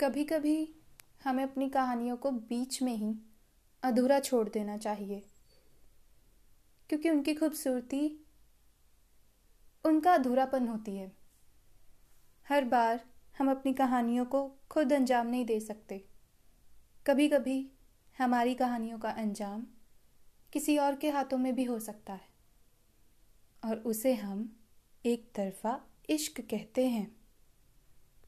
कभी कभी हमें अपनी कहानियों को बीच में ही अधूरा छोड़ देना चाहिए। क्योंकि उनकी खूबसूरती उनका अधूरापन होती है। हर बार हम अपनी कहानियों को खुद अंजाम नहीं दे सकते। कभी कभी हमारी कहानियों का अंजाम किसी और के हाथों में भी हो सकता है। और उसे हम एक तरफा इश्क कहते हैं।